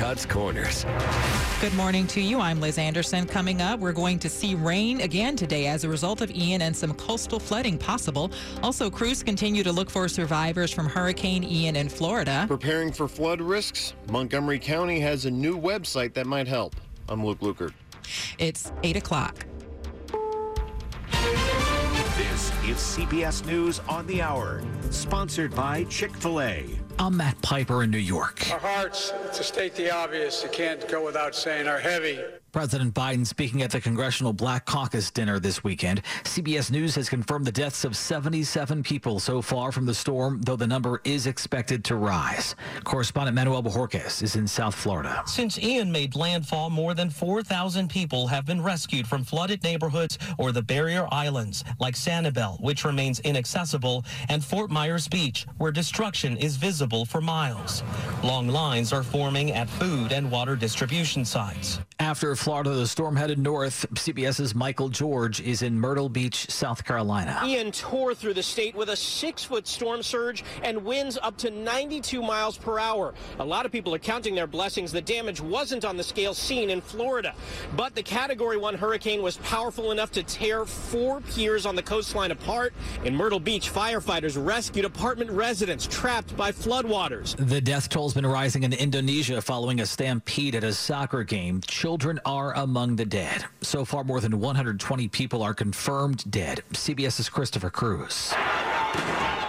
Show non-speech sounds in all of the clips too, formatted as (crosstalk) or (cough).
Cuts Corners. Good morning to you. I'm Liz Anderson. Coming up, we're going to see rain again today as a result of Ian and some coastal flooding possible. Also, crews continue to look for survivors from Hurricane Ian in Florida. Preparing for flood risks, Montgomery County has a new website that might help. I'm Luke Lukert. It's 8 o'clock. This is CBS News on the Hour, sponsored by Chick fil A. I'm Matt Piper in New York. Our hearts, to state the obvious, it can't go without saying, are heavy President Biden speaking at the Congressional Black Caucus dinner this weekend. CBS News has confirmed the deaths of 77 people so far from the storm, though the number is expected to rise. Correspondent Manuel Bojorquez is in South Florida. Since Ian made landfall, more than 4,000 people have been rescued from flooded neighborhoods or the barrier islands, like Sanibel, which remains inaccessible, and Fort Myers Beach, where destruction is visible for miles. Long lines are forming at food and water distribution sites. After Florida, the storm headed north. CBS's Michael George is in Myrtle Beach, South Carolina. Ian tore through the state with a six foot storm surge and winds up to 92 miles per hour. A lot of people are counting their blessings. The damage wasn't on the scale seen in Florida, but the Category 1 hurricane was powerful enough to tear four piers on the coastline apart. In Myrtle Beach, firefighters rescued apartment residents trapped by floodwaters. The death toll has been rising in Indonesia following a stampede at a soccer game. Children are among the dead. So far, more than 120 people are confirmed dead. CBS's Christopher Cruz.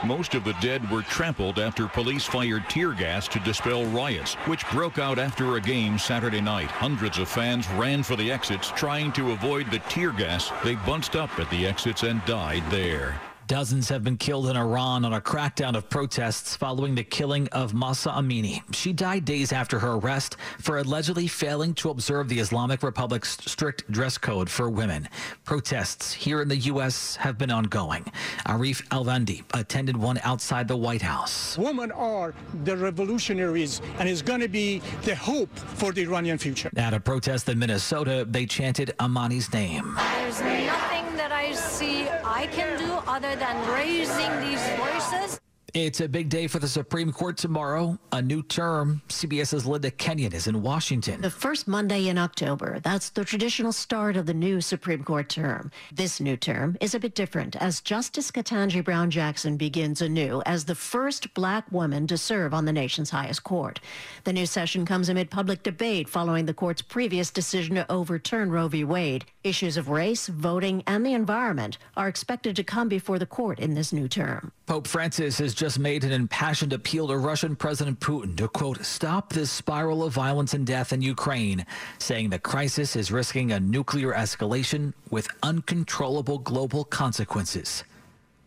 Most of the dead were trampled after police fired tear gas to dispel riots, which broke out after a game Saturday night. Hundreds of fans ran for the exits, trying to avoid the tear gas. They bunched up at the exits and died there. Dozens have been killed in Iran on a crackdown of protests following the killing of Mahsa Amini. She died days after her arrest for allegedly failing to observe the Islamic Republic's strict dress code for women. Protests here in the U.S. have been ongoing. Arif Alvandi attended one outside the White House. Women are the revolutionaries and is going to be the hope for the Iranian future. At a protest in Minnesota, they chanted Amini's name. There's nothing that I see I can do other than raising these voices. It's a big day for the Supreme Court tomorrow. A new term. CBS's Linda Kenyon is in Washington. The first Monday in October. That's the traditional start of the new Supreme Court term. This new term is a bit different as Justice Ketanji Brown Jackson begins anew as the first black woman to serve on the nation's highest court. The new session comes amid public debate following the court's previous decision to overturn Roe v. Wade. Issues of race, voting, and the environment are expected to come before the court in this new term. Pope Francis has just made an impassioned appeal to Russian President Putin to, quote, stop this spiral of violence and death in Ukraine, saying the crisis is risking a nuclear escalation with uncontrollable global consequences.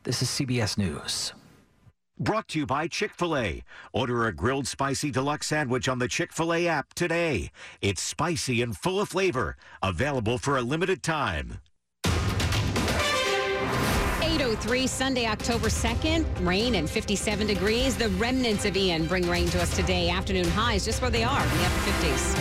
This is CBS News. Brought to you by Chick fil A. Order a grilled spicy deluxe sandwich on the Chick fil A app today. It's spicy and full of flavor. Available for a limited time. 803 Sunday, October 2nd. Rain and 57 degrees. The remnants of Ian bring rain to us today. Afternoon highs just where they are in the upper 50s.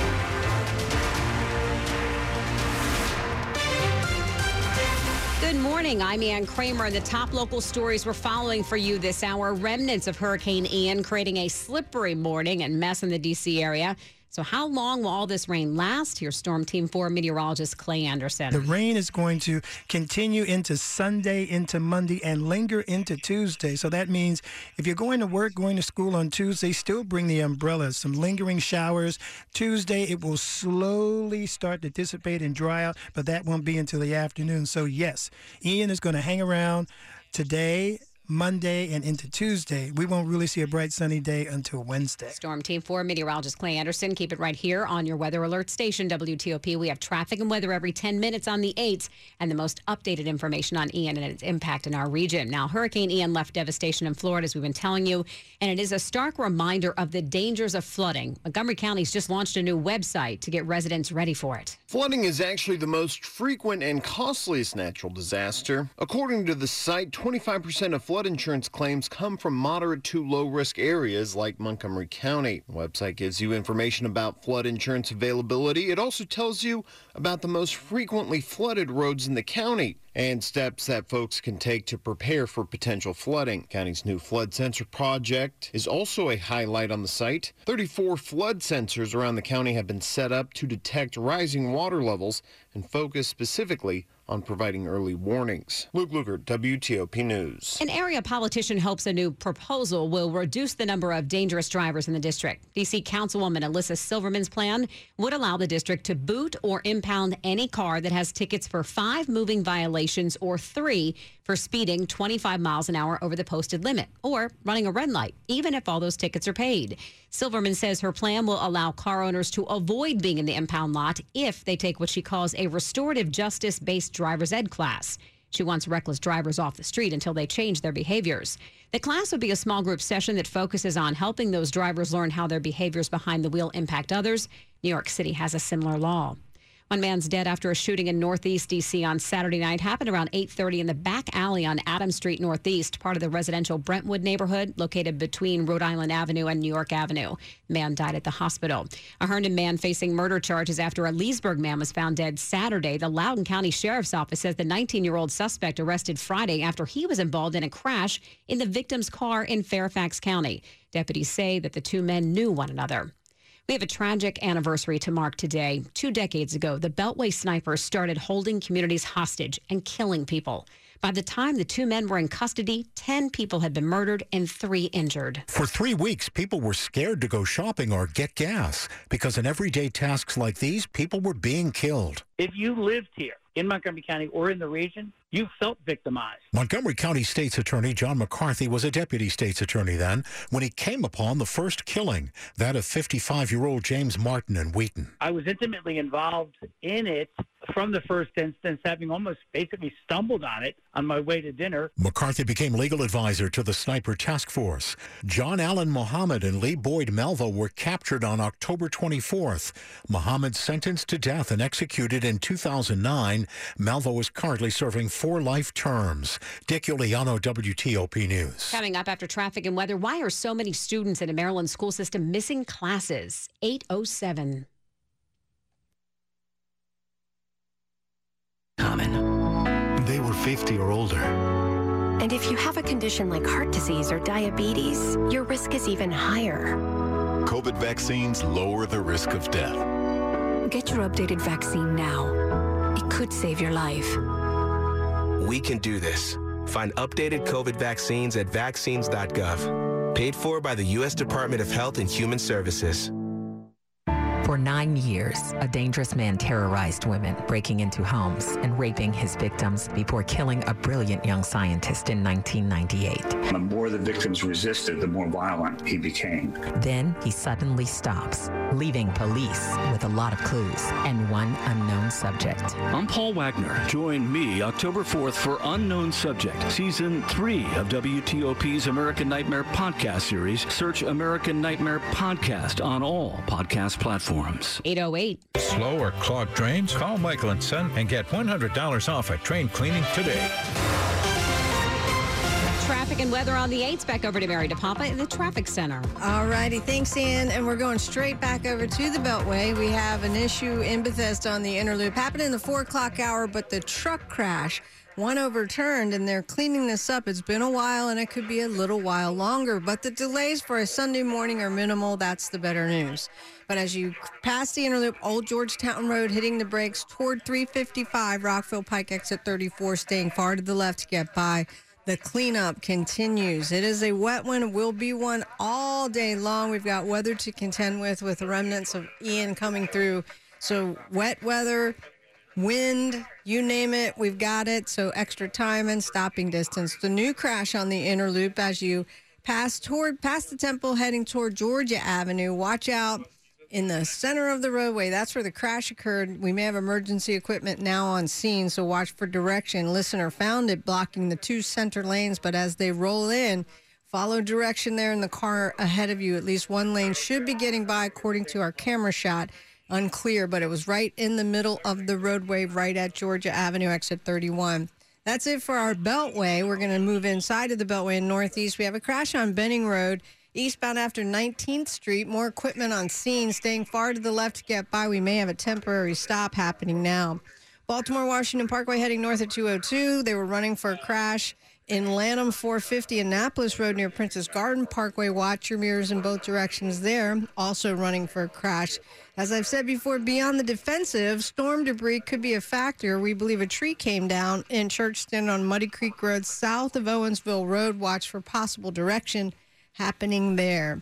Good morning. I'm Ann Kramer. And the top local stories we're following for you this hour. Remnants of Hurricane Ian creating a slippery morning and mess in the D.C. area. So, how long will all this rain last? Here's Storm Team 4 meteorologist Clay Anderson. The rain is going to continue into Sunday, into Monday, and linger into Tuesday. So, that means if you're going to work, going to school on Tuesday, still bring the umbrellas. Some lingering showers. Tuesday, it will slowly start to dissipate and dry out, but that won't be until the afternoon. So, yes, Ian is going to hang around today Monday and into Tuesday. We won't really see a bright sunny day until Wednesday. Storm Team 4 meteorologist Clay Anderson. Keep it right here on your weather alert station, WTOP. We have traffic and weather every 10 minutes on the 8s and the most updated information on Ian and its impact in our region. Now, Hurricane Ian left devastation in Florida, as we've been telling you, and it is a stark reminder of the dangers of flooding. Montgomery County's just launched a new website to get residents ready for it. Flooding is actually the most frequent and costliest natural disaster. According to the site, 25% of flood insurance claims come from moderate to low risk areas like Montgomery County. The website gives you information about flood insurance availability. It also tells you about the most frequently flooded roads in the county and steps that folks can take to prepare for potential flooding. County's new flood sensor project is also a highlight on the site. 34 flood sensors around the county have been set up to detect rising water levels and focus specifically on providing early warnings. Luke Lukert, WTOP News. An area politician hopes a new proposal will reduce the number of dangerous drivers in the district. DC Councilwoman Alyssa Silverman's plan would allow the district to boot or impound any car that has tickets for five moving violations or three for speeding 25 miles an hour over the posted limit or running a red light, even if all those tickets are paid. Silverman says her plan will allow car owners to avoid being in the impound lot if they take what she calls a restorative justice based driver's ed class. She wants reckless drivers off the street until they change their behaviors. The class would be a small group session that focuses on helping those drivers learn how their behaviors behind the wheel impact others. New York City has a similar law. One man's dead after a shooting in Northeast D.C. on Saturday night happened around 8:30 in the back alley on Adams Street Northeast, part of the residential Brentwood neighborhood located between Rhode Island Avenue and New York Avenue. Man died at the hospital. A Herndon man facing murder charges after a Leesburg man was found dead Saturday. The Loudoun County Sheriff's Office says the 19-year-old suspect arrested Friday after he was involved in a crash in the victim's car in Fairfax County. Deputies say that the two men knew one another. We have a tragic anniversary to mark today. Two decades ago, the Beltway snipers started holding communities hostage and killing people. By the time the two men were in custody, 10 people had been murdered and three injured. For three weeks, people were scared to go shopping or get gas because in everyday tasks like these, people were being killed. If you lived here in Montgomery County or in the region, you felt victimized. Montgomery County State's Attorney John McCarthy was a deputy state's attorney then when he came upon the first killing, that of 55 year old James Martin in Wheaton. I was intimately involved in it from the first instance, having almost basically stumbled on it on my way to dinner. McCarthy became legal advisor to the sniper task force. John Allen Muhammad and Lee Boyd Malvo were captured on October 24th. Muhammad sentenced to death and executed in 2009. Malvo is currently serving four life terms. Dick Uliano, WTOP News. Coming up after traffic and weather, why are so many students in a Maryland school system missing classes? 807. Common. They were 50 or older. And if you have a condition like heart disease or diabetes, your risk is even higher. COVID vaccines lower the risk of death. Get your updated vaccine now. It could save your life. We can do this. Find updated COVID vaccines at vaccines.gov. Paid for by the U.S. Department of Health and Human Services. For nine years, a dangerous man terrorized women, breaking into homes and raping his victims before killing a brilliant young scientist in 1998. The more the victims resisted, the more violent he became. Then he suddenly stops, leaving police with a lot of clues and one unknown subject. I'm Paul Wagner. Join me October 4th for Unknown Subject, Season 3 of WTOP's American Nightmare podcast series. Search American Nightmare Podcast on all podcast platforms. 808. Slow or clogged drains? Call Michael and Son and get $100 off a train cleaning today. Traffic and weather on the 8s. Back over to Mary DePompa in the traffic center. All righty. Thanks, Ann. And we're going straight back over to the Beltway. We have an issue in Bethesda on the inner loop. Happened in the 4 o'clock hour, but the truck crash one overturned and they're cleaning this up. It's been a while and it could be a little while longer, but the delays for a Sunday morning are minimal. That's the better news. But as you pass the inner loop, Old Georgetown Road, hitting the brakes toward 355, Rockville Pike exit 34, staying far to the left to get by. The cleanup continues. It is a wet one, will be one all day long. We've got weather to contend with, with remnants of Ian coming through. So, wet weather, wind, you name it, we've got it. So extra time and stopping distance. The new crash on the inner loop as you pass toward past the temple heading toward Georgia Avenue. Watch out in the center of the roadway. That's where the crash occurred. We may have emergency equipment now on scene, so watch for direction. Listener found it blocking the two center lanes, but as they roll in, follow direction there in the car ahead of you. At least one lane should be getting by according to our camera shot unclear, but it was right in the middle of the roadway, right at Georgia Avenue, exit 31. That's it for our Beltway. We're going to move inside of the Beltway in Northeast. We have a crash on Benning Road, eastbound after 19th Street. More equipment on scene, staying far to the left to get by. We may have a temporary stop happening now. Baltimore Washington Parkway heading north at 202. They were running for a crash in Lanham 450 Annapolis Road near Princess Garden Parkway. Watch your mirrors in both directions there. Also running for a crash. As I've said before, beyond the defensive, storm debris could be a factor. We believe a tree came down in Churchton on Muddy Creek Road south of Owensville Road. Watch for possible direction happening there.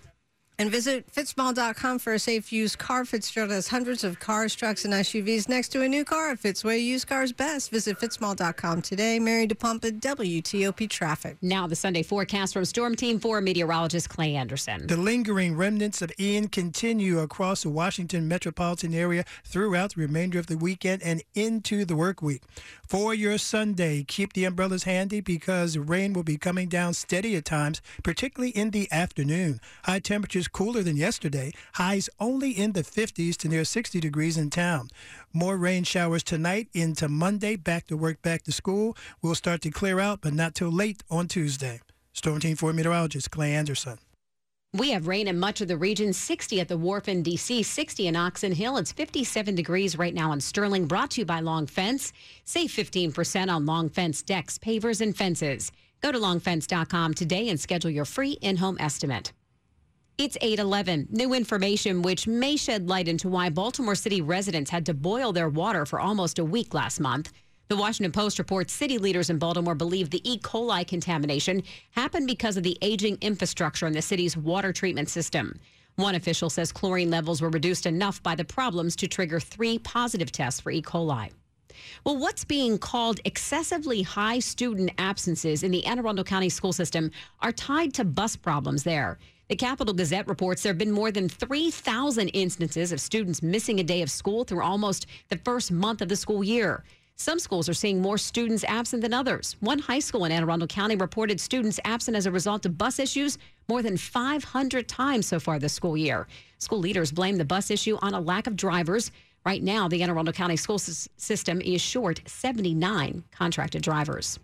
And visit fitzmall.com for a safe used car. Fitzgerald has hundreds of cars, trucks, and SUVs next to a new car. Fitzway used cars best. Visit fitzmall.com today. Mary DePompa, WTOP Traffic. Now the Sunday forecast from Storm Team 4 meteorologist Clay Anderson. The lingering remnants of Ian continue across the Washington metropolitan area throughout the remainder of the weekend and into the work week. For your Sunday, keep the umbrellas handy because rain will be coming down steady at times, particularly in the afternoon. High temperatures cooler than yesterday, highs only in the 50s to near 60 degrees in town. More rain showers tonight into Monday, back to work, back to school. We'll start to clear out, but not till late on Tuesday. Storm Team 4 meteorologist Clay Anderson. We have rain in much of the region 60 at the Wharf in D.C., 60 in Oxon Hill. It's 57 degrees right now in Sterling, brought to you by Long Fence. Save 15% on Long Fence decks, pavers, and fences. Go to longfence.com today and schedule your free in home estimate. It's 811. New information which may shed light into why Baltimore City residents had to boil their water for almost a week last month. The Washington Post reports city leaders in Baltimore believe the E. coli contamination happened because of the aging infrastructure in the city's water treatment system. One official says chlorine levels were reduced enough by the problems to trigger three positive tests for E. coli. Well, what's being called excessively high student absences in the Anne Arundel County school system are tied to bus problems there. The Capital Gazette reports there have been more than 3,000 instances of students missing a day of school through almost the first month of the school year. Some schools are seeing more students absent than others. One high school in Anne Arundel County reported students absent as a result of bus issues more than 500 times so far this school year. School leaders blame the bus issue on a lack of drivers. Right now, the Anne Arundel County school system is short 79 contracted drivers.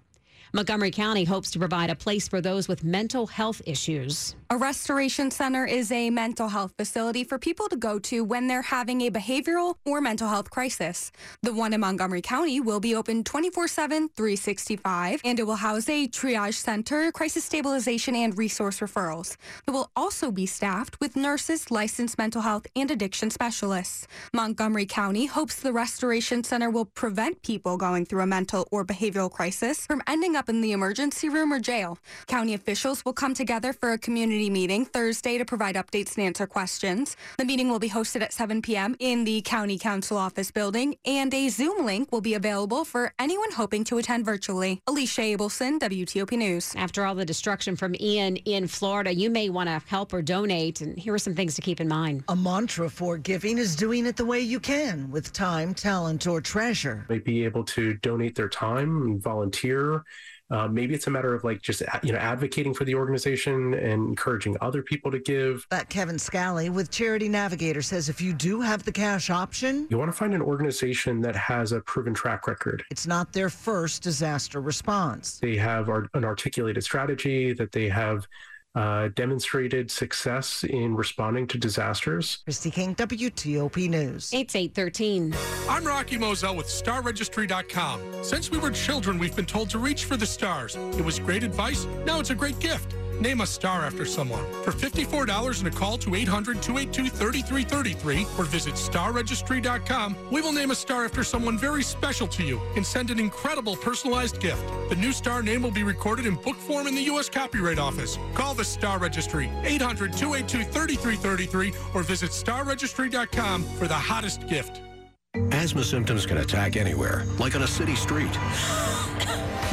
Montgomery County hopes to provide a place for those with mental health issues. A restoration center is a mental health facility for people to go to when they're having a behavioral or mental health crisis. The one in Montgomery County will be open 24 7, 365, and it will house a triage center, crisis stabilization, and resource referrals. It will also be staffed with nurses, licensed mental health, and addiction specialists. Montgomery County hopes the restoration center will prevent people going through a mental or behavioral crisis from ending up in the emergency room or jail. County officials will come together for a community meeting Thursday to provide updates and answer questions. The meeting will be hosted at 7 p.m. in the County Council office building, and a Zoom link will be available for anyone hoping to attend virtually. Alicia Abelson, WTOP News. After all the destruction from Ian in Florida, you may want to help or donate, and here are some things to keep in mind. A mantra for giving is doing it the way you can with time, talent, or treasure. Might be able to donate their time and volunteer. Uh, maybe it's a matter of like just you know advocating for the organization and encouraging other people to give. That Kevin Scally with Charity Navigator says if you do have the cash option, You want to find an organization that has a proven track record. it's not their first disaster response. They have an articulated strategy, that they have uh, demonstrated success in responding to disasters. Christy King, WTOP News. It's 813. I'm Rocky Moselle with StarRegistry.com. Since we were children, we've been told to reach for the stars. It was great advice. Now it's a great gift. Name a star after someone. For $54 and a call to 800 282 3333 or visit starregistry.com, we will name a star after someone very special to you and send an incredible personalized gift. The new star name will be recorded in book form in the U.S. Copyright Office. Call the Star Registry, 800 282 3333 or visit starregistry.com for the hottest gift. Asthma symptoms can attack anywhere, like on a city street.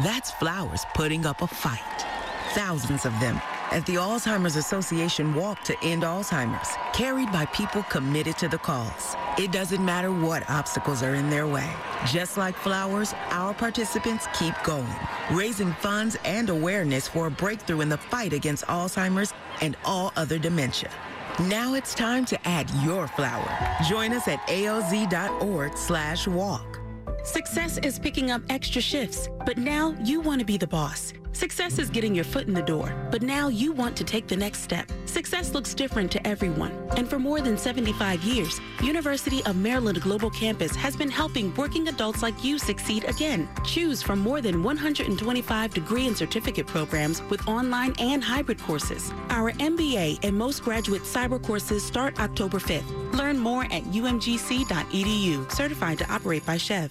That's flowers putting up a fight. Thousands of them at the Alzheimer's Association Walk to End Alzheimer's, carried by people committed to the cause. It doesn't matter what obstacles are in their way. Just like flowers, our participants keep going, raising funds and awareness for a breakthrough in the fight against Alzheimer's and all other dementia. Now it's time to add your flower. Join us at alz.org slash walk. Success is picking up extra shifts, but now you want to be the boss. Success is getting your foot in the door, but now you want to take the next step. Success looks different to everyone, and for more than 75 years, University of Maryland Global Campus has been helping working adults like you succeed again. Choose from more than 125 degree and certificate programs with online and hybrid courses. Our MBA and most graduate cyber courses start October 5th. Learn more at umgc.edu, certified to operate by SCHEV.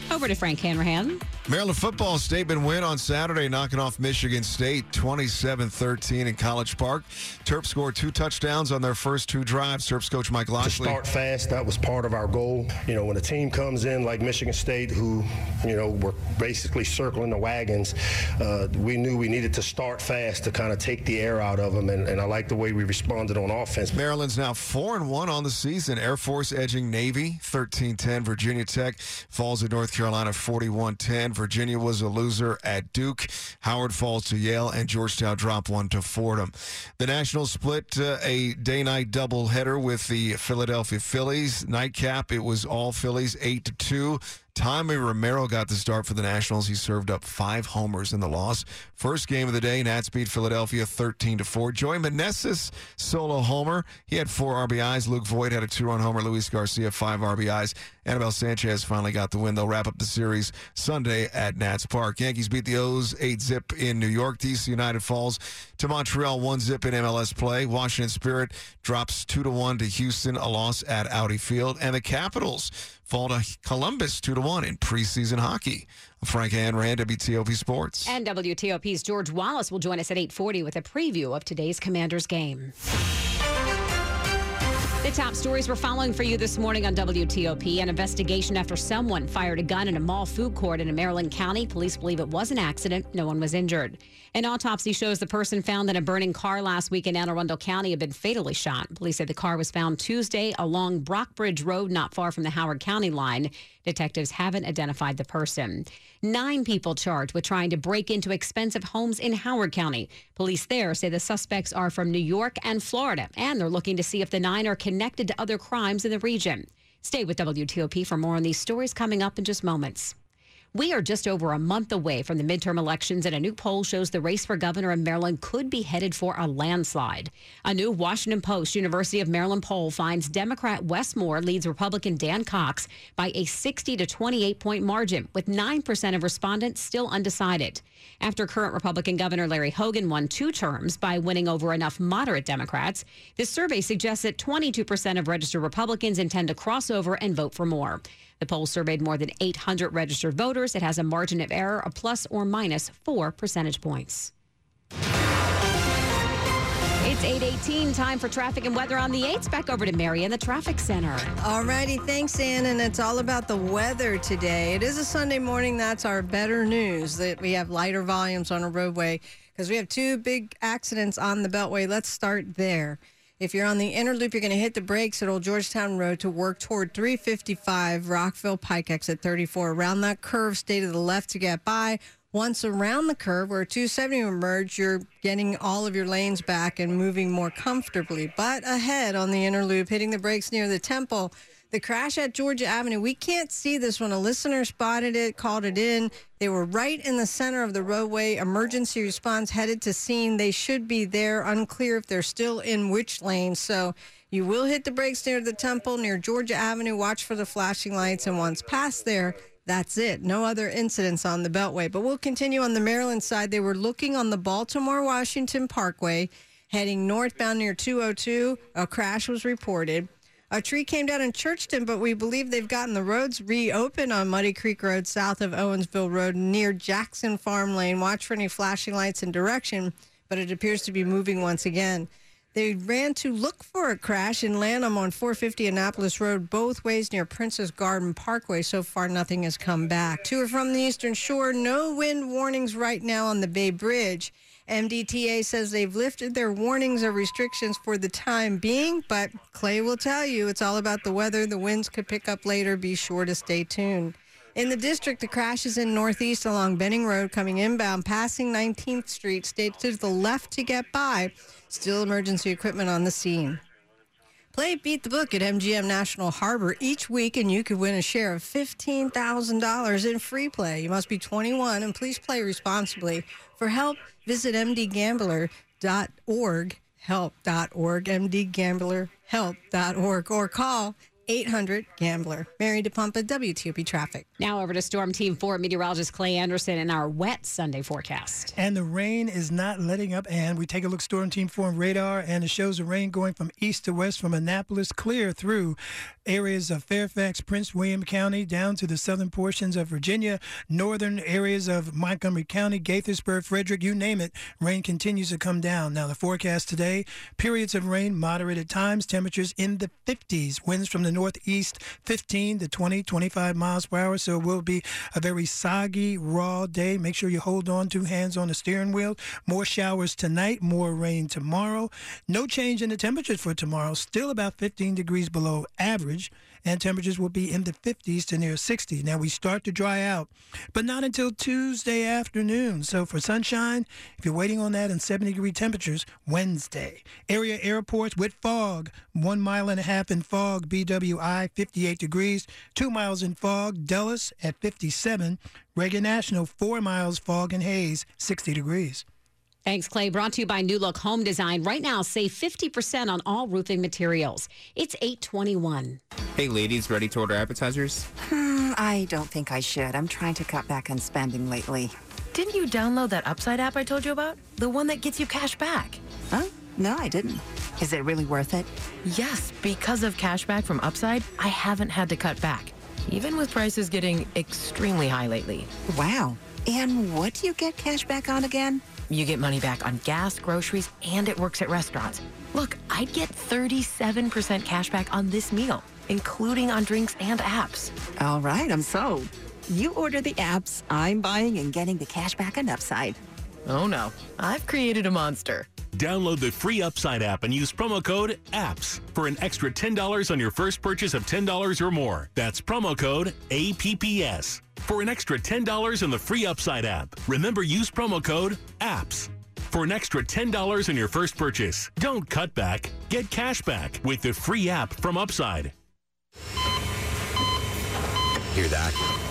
Over to Frank Hanrahan. Maryland football statement win on Saturday, knocking off Michigan State 27 13 in College Park. Terps scored two touchdowns on their first two drives. Terps coach Mike To start fast, that was part of our goal. You know, when a team comes in like Michigan State, who, you know, were basically circling the wagons, uh, we knew we needed to start fast to kind of take the air out of them. And, and I like the way we responded on offense. Maryland's now 4 and 1 on the season. Air Force edging Navy 13 10. Virginia Tech falls to North Carolina 41 10. Virginia was a loser at Duke. Howard falls to Yale, and Georgetown drop one to Fordham. The Nationals split uh, a day night doubleheader with the Philadelphia Phillies. Nightcap, it was all Phillies 8 to 2. Tommy Romero got the start for the Nationals. He served up five homers in the loss. First game of the day, Nats beat Philadelphia 13 to 4. Joey Meneses solo homer. He had four RBIs. Luke Voit had a two-run homer. Luis Garcia five RBIs. Anibal Sanchez finally got the win. They'll wrap up the series Sunday at Nats Park. Yankees beat the O's 8 zip in New York. DC United falls to Montreal 1 zip in MLS play. Washington Spirit drops 2 to 1 to Houston, a loss at Audi Field. And the Capitals fall to Columbus 2 to 1 in preseason hockey. Frank Hanrahan, WTOP Sports. And WTOP's George Wallace will join us at 840 with a preview of today's Commanders game. The top stories we're following for you this morning on WTOP. An investigation after someone fired a gun in a mall food court in a Maryland county. Police believe it was an accident. No one was injured. An autopsy shows the person found in a burning car last week in Anne Arundel County had been fatally shot. Police say the car was found Tuesday along Brockbridge Road, not far from the Howard County line. Detectives haven't identified the person. Nine people charged with trying to break into expensive homes in Howard County. Police there say the suspects are from New York and Florida, and they're looking to see if the nine are connected to other crimes in the region. Stay with WTOP for more on these stories coming up in just moments. We are just over a month away from the midterm elections, and a new poll shows the race for governor in Maryland could be headed for a landslide. A new Washington Post University of Maryland poll finds Democrat Wes Moore leads Republican Dan Cox by a 60 to 28 point margin, with 9% of respondents still undecided. After current Republican Governor Larry Hogan won two terms by winning over enough moderate Democrats, this survey suggests that 22% of registered Republicans intend to cross over and vote for Moore. The poll surveyed more than 800 registered voters. It has a margin of error of plus or minus four percentage points. It's 818, time for traffic and weather on the 8s. Back over to Mary in the traffic center. All righty, thanks, Ann. And it's all about the weather today. It is a Sunday morning. That's our better news that we have lighter volumes on a roadway because we have two big accidents on the Beltway. Let's start there. If you're on the inner loop, you're going to hit the brakes at Old Georgetown Road to work toward 355 Rockville Pike exit 34. Around that curve, stay to the left to get by. Once around the curve where 270 will merge, you're getting all of your lanes back and moving more comfortably. But ahead on the inner loop, hitting the brakes near the temple, the crash at Georgia Avenue, we can't see this one. A listener spotted it, called it in. They were right in the center of the roadway. Emergency response headed to scene. They should be there. Unclear if they're still in which lane. So you will hit the brakes near the temple, near Georgia Avenue. Watch for the flashing lights. And once past there, that's it. No other incidents on the Beltway. But we'll continue on the Maryland side. They were looking on the Baltimore Washington Parkway, heading northbound near 202. A crash was reported. A tree came down in Churchton, but we believe they've gotten the roads reopened on Muddy Creek Road south of Owensville Road near Jackson Farm Lane. Watch for any flashing lights and direction, but it appears to be moving once again. They ran to look for a crash in Lanham on 450 Annapolis Road, both ways near Princess Garden Parkway. So far, nothing has come back. To or from the Eastern Shore, no wind warnings right now on the Bay Bridge. MDTA says they've lifted their warnings or restrictions for the time being, but Clay will tell you it's all about the weather. The winds could pick up later. Be sure to stay tuned. In the district, the crash is in northeast along Benning Road, coming inbound, passing 19th Street. Stay to the left to get by. Still emergency equipment on the scene. Play Beat the Book at MGM National Harbor each week, and you could win a share of $15,000 in free play. You must be 21 and please play responsibly. For help, visit mdgambler.org, help.org, mdgamblerhelp.org, or call 800 Gambler. Mary DePompa, WTOP Traffic. Now over to Storm Team 4 meteorologist Clay Anderson and our wet Sunday forecast. And the rain is not letting up. And we take a look Storm Team 4 on radar, and it shows the rain going from east to west from Annapolis clear through areas of Fairfax, Prince William County, down to the southern portions of Virginia, northern areas of Montgomery County, Gaithersburg, Frederick, you name it. Rain continues to come down. Now, the forecast today periods of rain, moderate at times, temperatures in the 50s, winds from the northeast 15 to 20, 25 miles per hour. So it will be a very soggy, raw day. Make sure you hold on two hands on the steering wheel. More showers tonight, more rain tomorrow. No change in the temperatures for tomorrow, still about 15 degrees below average and temperatures will be in the 50s to near 60. Now we start to dry out, but not until Tuesday afternoon. So for sunshine, if you're waiting on that and 70 degree temperatures, Wednesday. Area airports with fog, one mile and a half in fog, BWI 58 degrees, two miles in fog, Dulles at 57, Reagan National four miles fog and haze, 60 degrees. Thanks, Clay. Brought to you by New Look Home Design. Right now, save 50% on all roofing materials. It's 821. Hey, ladies, ready to order appetizers? Hmm, I don't think I should. I'm trying to cut back on spending lately. Didn't you download that Upside app I told you about? The one that gets you cash back. Huh? No, I didn't. Is it really worth it? Yes, because of cash back from Upside, I haven't had to cut back, even with prices getting extremely high lately. Wow. And what do you get cash back on again? You get money back on gas, groceries, and it works at restaurants. Look, I'd get 37% cash back on this meal, including on drinks and apps. All right, I'm sold. You order the apps, I'm buying and getting the cash back and Upside. Oh no, I've created a monster. Download the free Upside app and use promo code APPS for an extra $10 on your first purchase of $10 or more. That's promo code APPS for an extra $10 in the free Upside app. Remember, use promo code APPS for an extra $10 on your first purchase. Don't cut back, get cash back with the free app from Upside. Hear that?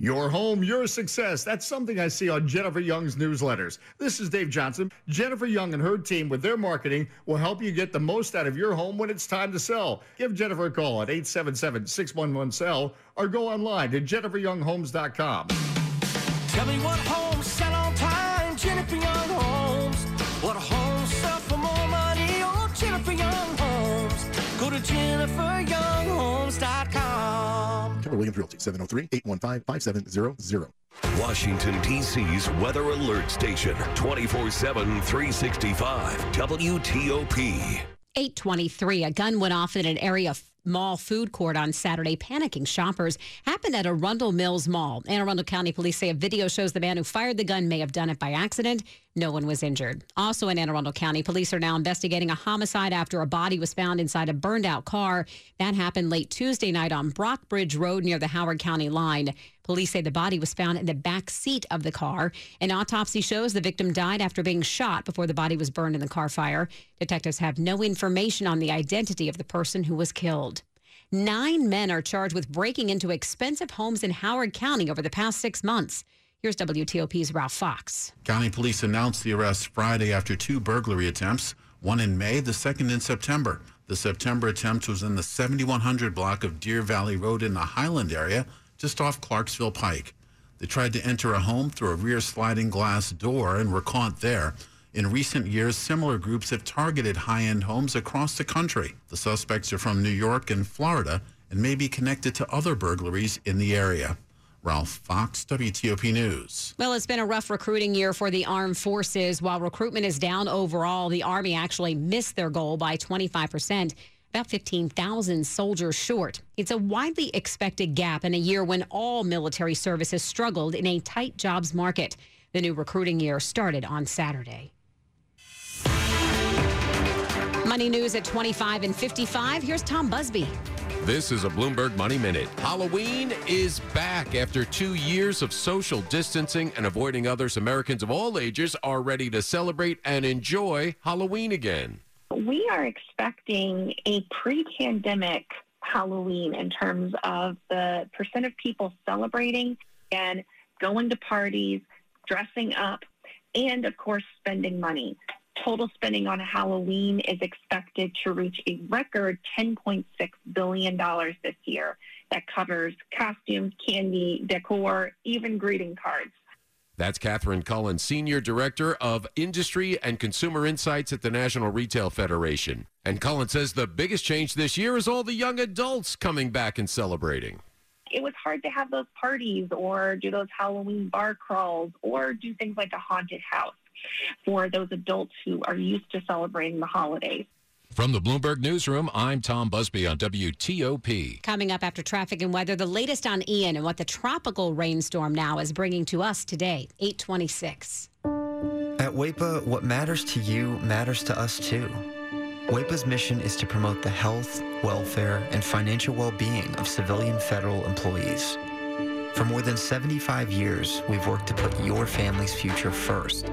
Your home, your success. That's something I see on Jennifer Young's newsletters. This is Dave Johnson. Jennifer Young and her team with their marketing will help you get the most out of your home when it's time to sell. Give Jennifer a call at 877-611-SELL or go online to jenniferyounghomes.com. Tell me what home sell on time, Jennifer Young jenniferyounghomes.com. Williams Realty, 703-815-5700. Washington, D.C.'s Weather Alert Station, 24 7, 365. WTOP. 823. A gun went off in an area mall food court on Saturday, panicking shoppers. Happened at Arundel Mills Mall. Anne Arundel County police say a video shows the man who fired the gun may have done it by accident. No one was injured. Also in Anne Arundel County, police are now investigating a homicide after a body was found inside a burned out car. That happened late Tuesday night on Brockbridge Road near the Howard County line. Police say the body was found in the back seat of the car. An autopsy shows the victim died after being shot before the body was burned in the car fire. Detectives have no information on the identity of the person who was killed. Nine men are charged with breaking into expensive homes in Howard County over the past six months. Here's WTOP's Ralph Fox. County police announced the arrest Friday after two burglary attempts, one in May, the second in September. The September attempt was in the 7100 block of Deer Valley Road in the Highland area, just off Clarksville Pike. They tried to enter a home through a rear sliding glass door and were caught there. In recent years, similar groups have targeted high end homes across the country. The suspects are from New York and Florida and may be connected to other burglaries in the area. Ralph Fox, WTOP News. Well, it's been a rough recruiting year for the armed forces. While recruitment is down overall, the Army actually missed their goal by 25%, about 15,000 soldiers short. It's a widely expected gap in a year when all military services struggled in a tight jobs market. The new recruiting year started on Saturday. Money news at 25 and 55. Here's Tom Busby. This is a Bloomberg Money Minute. Halloween is back after two years of social distancing and avoiding others. Americans of all ages are ready to celebrate and enjoy Halloween again. We are expecting a pre pandemic Halloween in terms of the percent of people celebrating and going to parties, dressing up, and of course, spending money total spending on Halloween is expected to reach a record $10.6 billion this year. That covers costumes, candy, decor, even greeting cards. That's Catherine Cullen, Senior Director of Industry and Consumer Insights at the National Retail Federation. And Cullen says the biggest change this year is all the young adults coming back and celebrating. It was hard to have those parties or do those Halloween bar crawls or do things like a haunted house for those adults who are used to celebrating the holidays. From the Bloomberg Newsroom, I'm Tom Busby on WTOP. Coming up after traffic and weather, the latest on Ian and what the tropical rainstorm now is bringing to us today, 826. At WAEPA, what matters to you matters to us too. WAEPA's mission is to promote the health, welfare, and financial well being of civilian federal employees. For more than 75 years, we've worked to put your family's future first.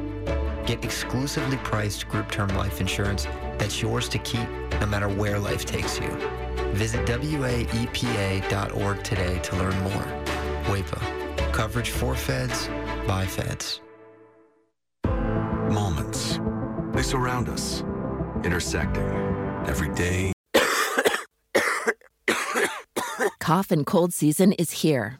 Get exclusively priced group term life insurance that's yours to keep no matter where life takes you. Visit WAEPA.org today to learn more. WAEPA. Coverage for feds, by feds. Moments. They surround us, intersecting every day. (coughs) Cough and cold season is here.